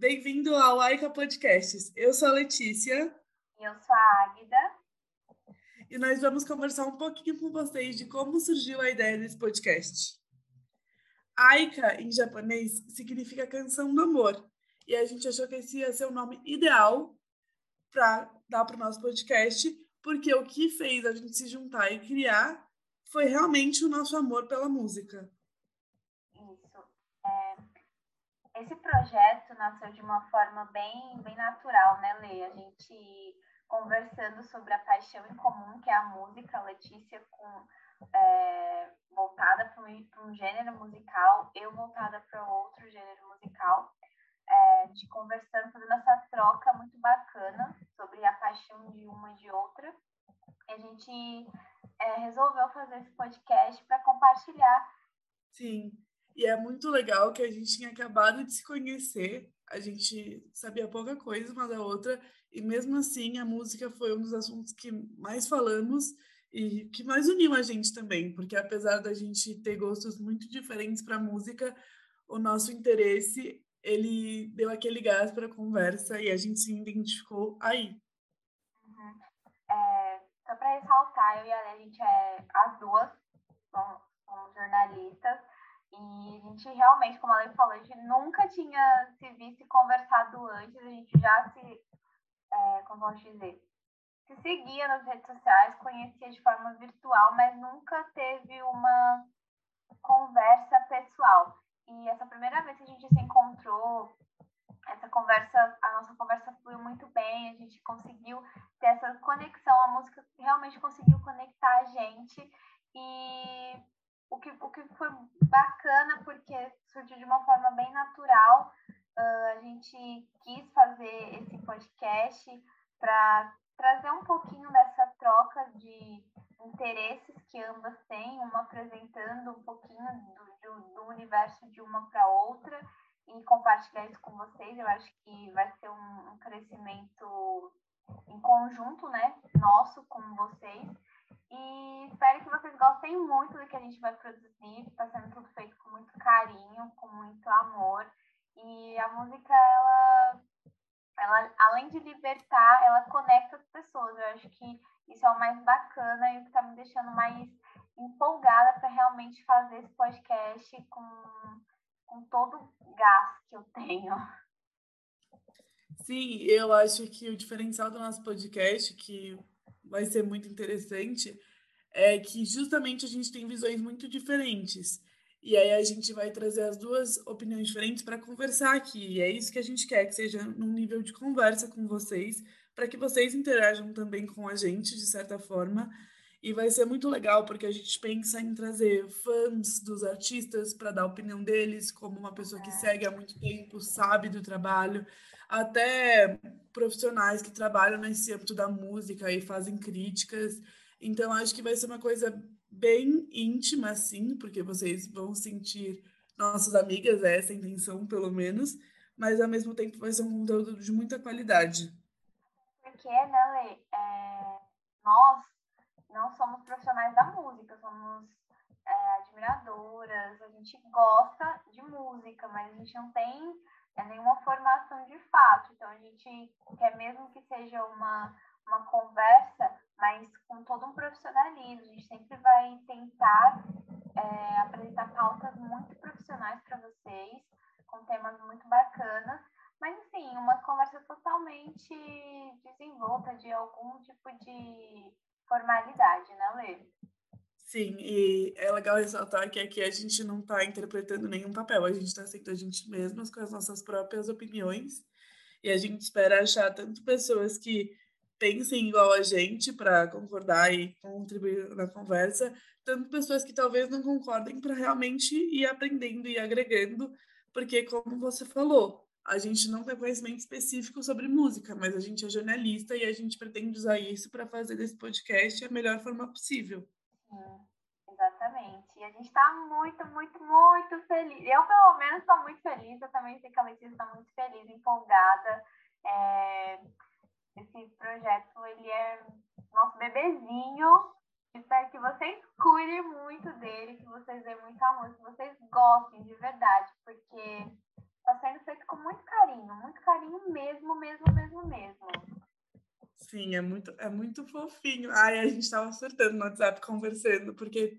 Bem-vindo ao Aika Podcasts. Eu sou a Letícia. Eu sou a Águida. E nós vamos conversar um pouquinho com vocês de como surgiu a ideia desse podcast. Aika, em japonês, significa canção do amor. E a gente achou que esse ia ser o nome ideal para dar para o nosso podcast, porque o que fez a gente se juntar e criar foi realmente o nosso amor pela música. Isso. É, esse projeto nasceu de uma forma bem, bem natural, né, Lê? A gente conversando sobre a paixão em comum que é a música, Letícia com é, voltada para um, um, gênero musical, eu voltada para outro gênero musical, é, de conversando, fazendo essa troca muito bacana sobre a paixão de uma e de outra. E a gente é, resolveu fazer esse podcast para compartilhar. Sim, e é muito legal que a gente tinha acabado de se conhecer, a gente sabia pouca coisa uma da outra, e mesmo assim a música foi um dos assuntos que mais falamos e que mais uniu a gente também, porque apesar da gente ter gostos muito diferentes para música, o nosso interesse ele deu aquele gás para a conversa e a gente se identificou aí. Uhum. É, só para ressaltar, eu e a Lê, a gente é as duas, somos, jornalistas, e a gente realmente, como a Lê falou, a gente nunca tinha se visto e conversado antes, a gente já se, é, como posso dizer, se seguia nas redes sociais, conhecia de forma virtual, mas nunca teve uma conversa pessoal. E essa primeira vez que a gente se encontrou, essa conversa, a nossa conversa fluiu muito bem, a gente conseguiu ter essa conexão, a música realmente conseguiu conectar a gente e o que, o que foi bacana porque surgiu de uma forma bem natural. Uh, a gente quis fazer esse podcast para trazer um pouquinho dessa troca de interesses que ambas têm, uma apresentando um pouquinho do, do, do universo de uma para outra e compartilhar isso com vocês. Eu acho que vai ser um, um crescimento em conjunto, né, nosso com vocês. E espero que vocês gostem muito do que a gente vai produzir. Está sendo tudo feito com muito carinho, com muito amor. E a música, ela ela, além de libertar, ela conecta as pessoas. Eu acho que isso é o mais bacana e o que está me deixando mais empolgada para realmente fazer esse podcast com, com todo o gás que eu tenho. Sim, eu acho que o diferencial do nosso podcast, que vai ser muito interessante, é que justamente a gente tem visões muito diferentes. E aí a gente vai trazer as duas opiniões diferentes para conversar aqui. E é isso que a gente quer, que seja num nível de conversa com vocês, para que vocês interajam também com a gente, de certa forma. E vai ser muito legal, porque a gente pensa em trazer fãs dos artistas para dar a opinião deles, como uma pessoa que segue há muito tempo, sabe do trabalho, até profissionais que trabalham nesse âmbito da música e fazem críticas. Então, acho que vai ser uma coisa bem íntima, assim, porque vocês vão sentir nossas amigas, é essa a intenção, pelo menos, mas ao mesmo tempo vai ser um conteúdo de muita qualidade. Porque, né, é, nós não somos profissionais da música, somos é, admiradoras, a gente gosta de música, mas a gente não tem é, nenhuma formação de fato, então a gente quer mesmo que seja uma, uma conversa mas com todo um profissionalismo. A gente sempre vai tentar é, apresentar pautas muito profissionais para vocês, com temas muito bacanas, mas assim, uma conversa totalmente desenvolta de algum tipo de formalidade, né, Lê? Sim, e é legal ressaltar que aqui a gente não está interpretando nenhum papel, a gente está sendo a gente mesmas com as nossas próprias opiniões, e a gente espera achar tanto pessoas que pensem igual a gente para concordar e contribuir na conversa, tanto pessoas que talvez não concordem para realmente ir aprendendo e agregando, porque como você falou, a gente não tem conhecimento específico sobre música, mas a gente é jornalista e a gente pretende usar isso para fazer desse podcast a melhor forma possível. Sim, exatamente. E a gente está muito, muito, muito feliz. Eu, pelo menos, estou muito feliz. Eu também sei que a Letícia está muito feliz, empolgada. É... Esse projeto, ele é nosso bebezinho. Espero que vocês cuidem muito dele, que vocês dêem muito amor, que vocês gostem de verdade, porque está sendo feito com muito carinho, muito carinho mesmo, mesmo, mesmo, mesmo. Sim, é muito, é muito fofinho. Ai, a gente estava acertando no WhatsApp conversando, porque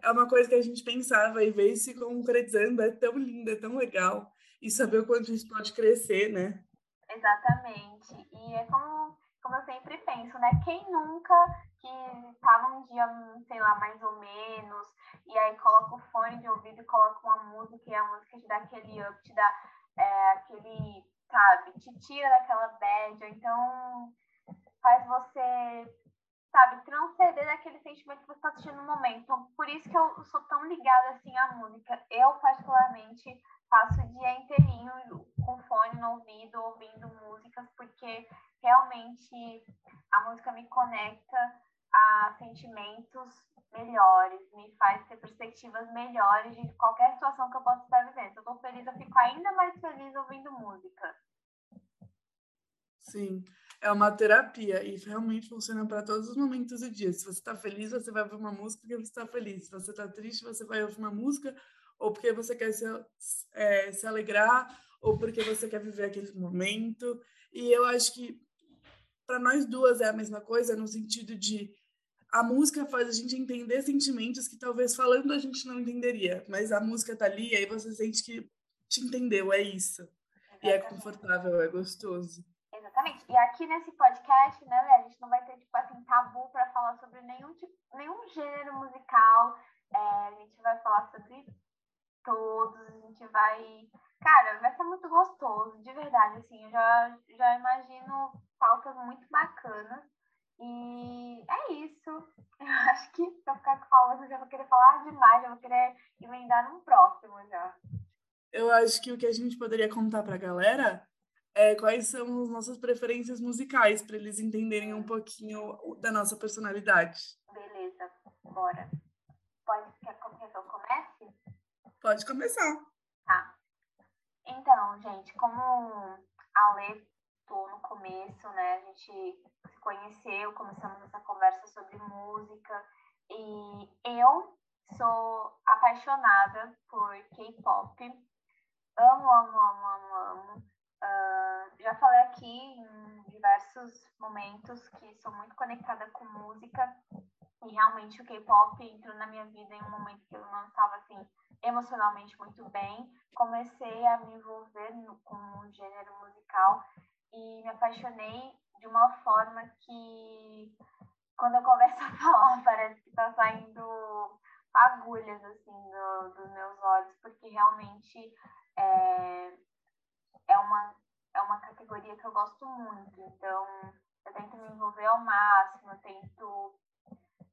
é uma coisa que a gente pensava e ver se concretizando é tão lindo, é tão legal. E saber o quanto isso pode crescer, né? Exatamente. E é como, como eu sempre penso, né? Quem nunca que tá num dia, sei lá, mais ou menos, e aí coloca o fone de ouvido e coloca uma música, e a música te dá aquele up, te dá é, aquele, sabe, te tira daquela bad, então faz você, sabe, transcender daquele sentimento que você está assistindo no momento. Então, por isso que eu sou tão ligada assim à música. Eu, particularmente, passo o dia inteirinho com fone no ouvido, ouvindo músicas, porque realmente a música me conecta a sentimentos melhores, me faz ter perspectivas melhores de qualquer situação que eu possa estar vivendo. Se eu estou feliz, eu fico ainda mais feliz ouvindo música. Sim é uma terapia e realmente funciona para todos os momentos do dia. Se você está feliz, você vai ouvir uma música porque você está feliz. Se você está triste, você vai ouvir uma música ou porque você quer se, é, se alegrar ou porque você quer viver aquele momento. E eu acho que para nós duas é a mesma coisa no sentido de a música faz a gente entender sentimentos que talvez falando a gente não entenderia, mas a música tá ali e aí você sente que te entendeu, é isso. E é confortável, é gostoso. Exatamente. E aqui nesse podcast, né, a gente não vai ter, tipo assim, tabu para falar sobre nenhum, tipo, nenhum gênero musical. É, a gente vai falar sobre todos, a gente vai. Cara, vai ser muito gostoso, de verdade, assim, eu já, já imagino pautas muito bacanas. E é isso. Eu acho que se eu ficar falando, eu já vou querer falar demais, já vou querer emendar num próximo já. Eu acho que o que a gente poderia contar pra galera é, quais são as nossas preferências musicais, para eles entenderem um pouquinho da nossa personalidade. Beleza, bora. Pode, que eu comece? Pode começar. Tá. Então, gente, como a Lê tô no começo, né? A gente se conheceu, começamos essa conversa sobre música e eu sou apaixonada por K-pop. Amo, amo, amo, amo, amo. Uh, já falei aqui em diversos momentos que sou muito conectada com música e realmente o K-pop entrou na minha vida em um momento que eu não estava assim emocionalmente muito bem. Comecei a me envolver no, com o gênero musical e me apaixonei de uma forma que quando eu começo a falar parece que está saindo agulhas assim do, dos meus olhos porque realmente é, é uma, é uma categoria que eu gosto muito. Então, eu tento me envolver ao máximo, eu tento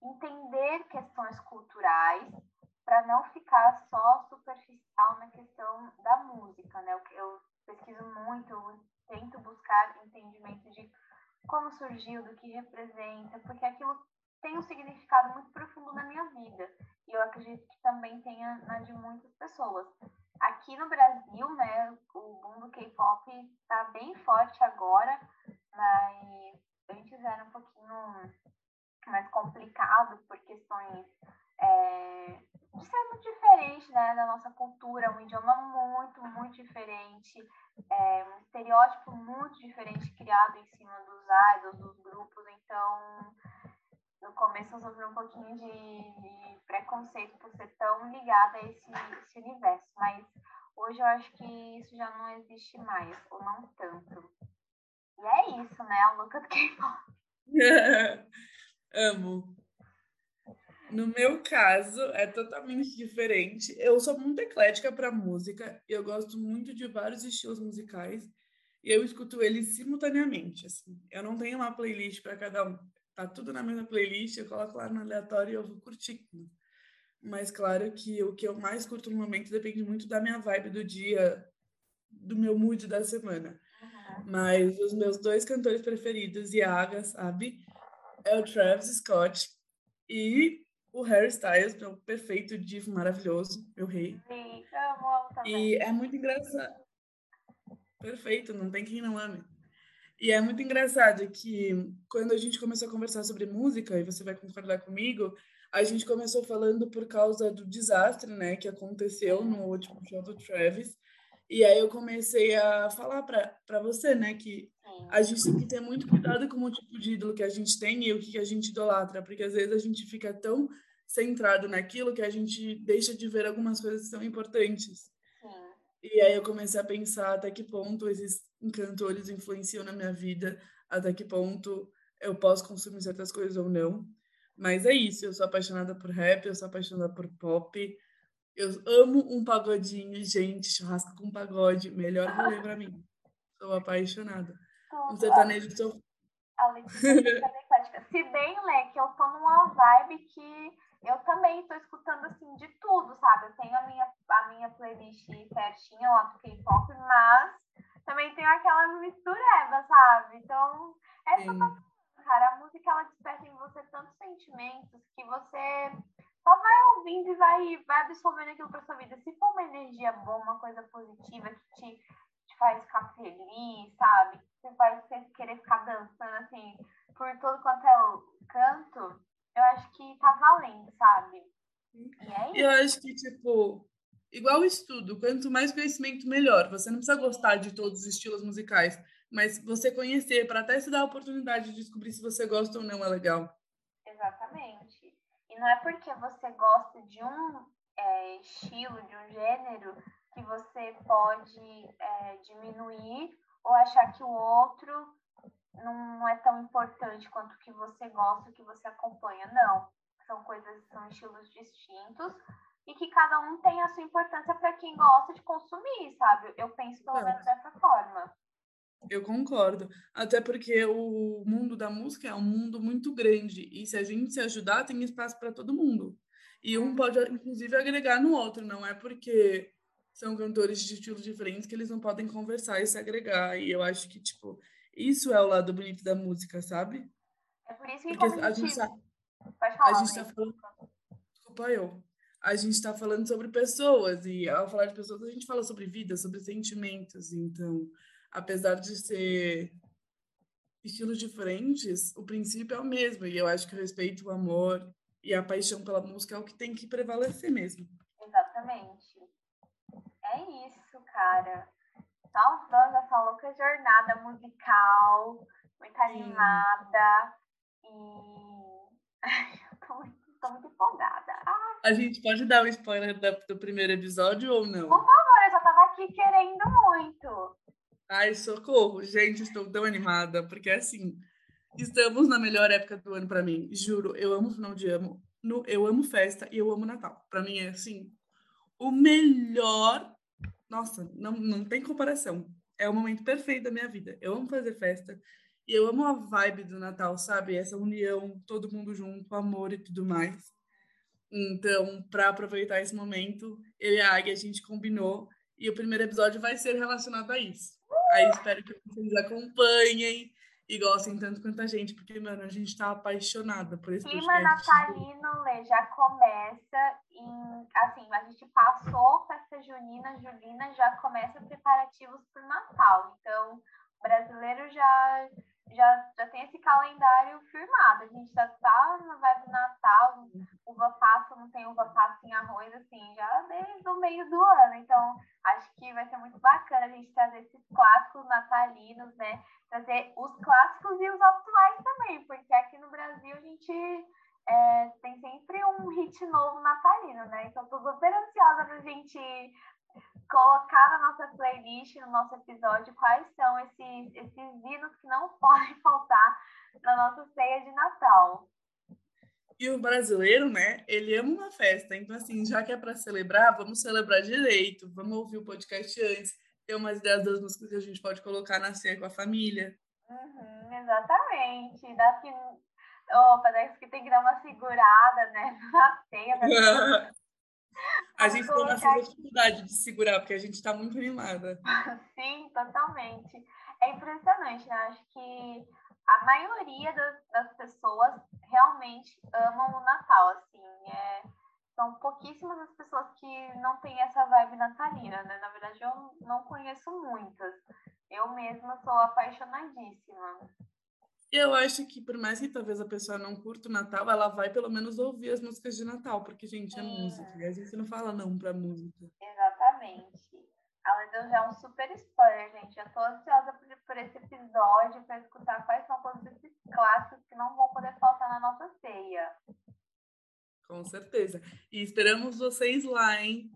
entender questões culturais para não ficar só superficial na questão da música, né? Eu pesquiso muito, eu tento buscar entendimento de como surgiu, do que representa, porque aquilo tem um significado muito profundo na minha vida. E eu acredito que também tenha na de muitas pessoas. Aqui no Brasil, né, o boom do K-pop está bem forte agora, mas antes era um pouquinho mais complicado por questões é, de ser muito diferente né, da nossa cultura, um idioma muito, muito diferente, é, um estereótipo muito diferente criado em cima dos idols, dos grupos, então no começo eu sofri um pouquinho de, de, preconceito por ser tão ligada a esse, esse universo, mas hoje eu acho que isso já não existe mais, ou não tanto. E é isso, né? A louca do K-pop. Amo. No meu caso, é totalmente diferente. Eu sou muito eclética para música, eu gosto muito de vários estilos musicais e eu escuto eles simultaneamente. Assim. Eu não tenho uma playlist para cada um tá tudo na mesma playlist, eu coloco lá no aleatório e eu vou curtindo. Mas claro que o que eu mais curto no momento depende muito da minha vibe do dia, do meu mood da semana. Uhum. Mas os meus dois cantores preferidos, Yaga, sabe? É o Travis Scott e o Harry Styles, meu perfeito divo maravilhoso, meu rei. Sim, amo, amo também. E é muito engraçado. Perfeito, não tem quem não ame. E é muito engraçado que quando a gente começou a conversar sobre música, e você vai concordar comigo, a gente começou falando por causa do desastre, né, que aconteceu no último show do Travis. E aí eu comecei a falar para você, né, que a gente tem que ter muito cuidado com o tipo de ídolo que a gente tem e o que a gente idolatra, porque às vezes a gente fica tão centrado naquilo que a gente deixa de ver algumas coisas que são importantes. E aí eu comecei a pensar até que ponto esses cantores influenciam na minha vida, até que ponto eu posso consumir certas coisas ou não. Mas é isso, eu sou apaixonada por rap, eu sou apaixonada por pop, eu amo um pagodinho, gente, churrasco com pagode, melhor rolê pra mim. Sou apaixonada. Um sertanejo que sou... Se bem, Lé, que eu tô numa vibe que eu também tô escutando, assim, de tudo, sabe? Eu tenho a minha, a minha playlist certinha lá do K-pop, mas também tenho aquela mistureba, sabe? Então, é só cara, a música, ela desperta em você tantos sentimentos que você só vai ouvindo e vai, vai absorvendo aquilo para sua vida. Se for uma energia boa, uma coisa positiva que te, te faz ficar feliz, sabe? Que faz você querer ficar dançando assim por todo quanto é o canto, eu acho que tá valendo, sabe? E é isso. Eu acho que, tipo, igual estudo, quanto mais conhecimento, melhor. Você não precisa gostar de todos os estilos musicais, mas você conhecer para até se dar a oportunidade de descobrir se você gosta ou não é legal. Exatamente. E não é porque você gosta de um é, estilo, de um gênero, que você pode é, diminuir ou achar que o outro não, não é tão importante quanto o que você gosta, o que você acompanha. Não. São coisas, são estilos distintos e que cada um tem a sua importância para quem gosta de consumir, sabe? Eu penso pelo menos dessa forma. Eu concordo. Até porque o mundo da música é um mundo muito grande. E se a gente se ajudar, tem espaço para todo mundo. E um pode, inclusive, agregar no outro. Não é porque são cantores de estilos diferentes que eles não podem conversar e se agregar. E eu acho que, tipo, isso é o lado bonito da música, sabe? É por isso que porque a gente... Tá, pode falar, a gente tá falando... Desculpa eu. A gente está falando sobre pessoas. E ao falar de pessoas, a gente fala sobre vida, sobre sentimentos. Então apesar de ser estilos diferentes, o princípio é o mesmo. E eu acho que o respeito, o amor e a paixão pela música é o que tem que prevalecer mesmo. Exatamente. É isso, cara. Dois essa louca jornada musical, muito animada. E eu tô muito, tô muito empolgada. Ah. A gente pode dar um spoiler do primeiro episódio ou não? Por favor, eu já tava aqui querendo muito. Ai, socorro, gente, estou tão animada, porque assim, estamos na melhor época do ano para mim. Juro, eu amo final de ano, eu amo festa e eu amo Natal. Para mim é assim, o melhor. Nossa, não, não tem comparação. É o momento perfeito da minha vida. Eu amo fazer festa e eu amo a vibe do Natal, sabe? Essa união, todo mundo junto, amor e tudo mais. Então, para aproveitar esse momento, eu e a Águia, a gente combinou e o primeiro episódio vai ser relacionado a isso. Aí espero que vocês acompanhem e gostem tanto quanto a gente, porque, mano, a gente tá apaixonada por esse Clima natalino, Lê, já começa em... Assim, a gente passou festa junina, julina, já começa preparativos pro Natal. Então, o brasileiro já já, já tem esse calendário firmado. A gente já tá na vibe do Natal, uva passa, não tem uva passa em arroz, assim, já desde o meio do ano. Então, acho que vai ser muito bacana a gente trazer esses clássicos natalinos, né? Trazer os clássicos e os atuais também, porque aqui no Brasil a gente é, tem sempre um hit novo natalino, né? Então, tô super ansiosa pra gente colocar na nossa playlist, no nosso episódio, quais são esses, esses hinos que não podem faltar na nossa ceia de Natal. E o brasileiro, né, ele ama uma festa. Então, assim, já que é para celebrar, vamos celebrar direito, vamos ouvir o podcast antes, ter umas ideias das músicas que a gente pode colocar na ceia com a família. Uhum, exatamente. Dá que, oh, parece que tem que dar uma segurada, né, na ceia. Né? A gente tem uma dificuldade de segurar, porque a gente está muito animada. Sim, totalmente. É impressionante, né? Acho que a maioria das, das pessoas realmente amam o Natal, assim, é, são pouquíssimas as pessoas que não têm essa vibe natalina, né? Na verdade, eu não conheço muitas. Eu mesma sou apaixonadíssima. Eu acho que por mais que talvez a pessoa não curta o Natal, ela vai pelo menos ouvir as músicas de Natal, porque, gente, é Sim. música. E a gente não fala não pra música. Exatamente. Além de já é um super spoiler, gente. Eu tô ansiosa por, por esse episódio para escutar quais são todos esses clássicos que não vão poder faltar na nossa ceia. Com certeza. E esperamos vocês lá, hein?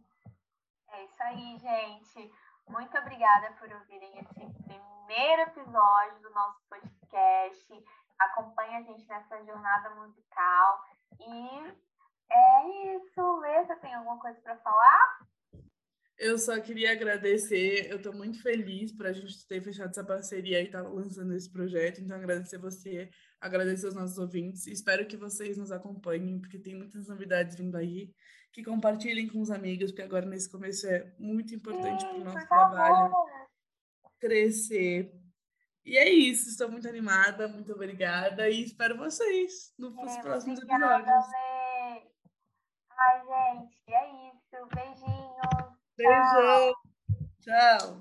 É isso aí, gente. Muito obrigada por ouvirem esse primeiro episódio do nosso podcast. Acompanhe a gente nessa jornada musical. E é isso. Lê, você tem alguma coisa para falar? Eu só queria agradecer, eu estou muito feliz por a gente ter fechado essa parceria e estar tá lançando esse projeto. Então, agradecer você, agradecer os nossos ouvintes. Espero que vocês nos acompanhem, porque tem muitas novidades vindo aí. Que compartilhem com os amigos, porque agora nesse começo é muito importante para o nosso trabalho crescer. E é isso, estou muito animada, muito obrigada e espero vocês nos é, próximos obrigada, episódios. Lê. Ai, gente, é isso. Beijinhos. Beijão. Tchau.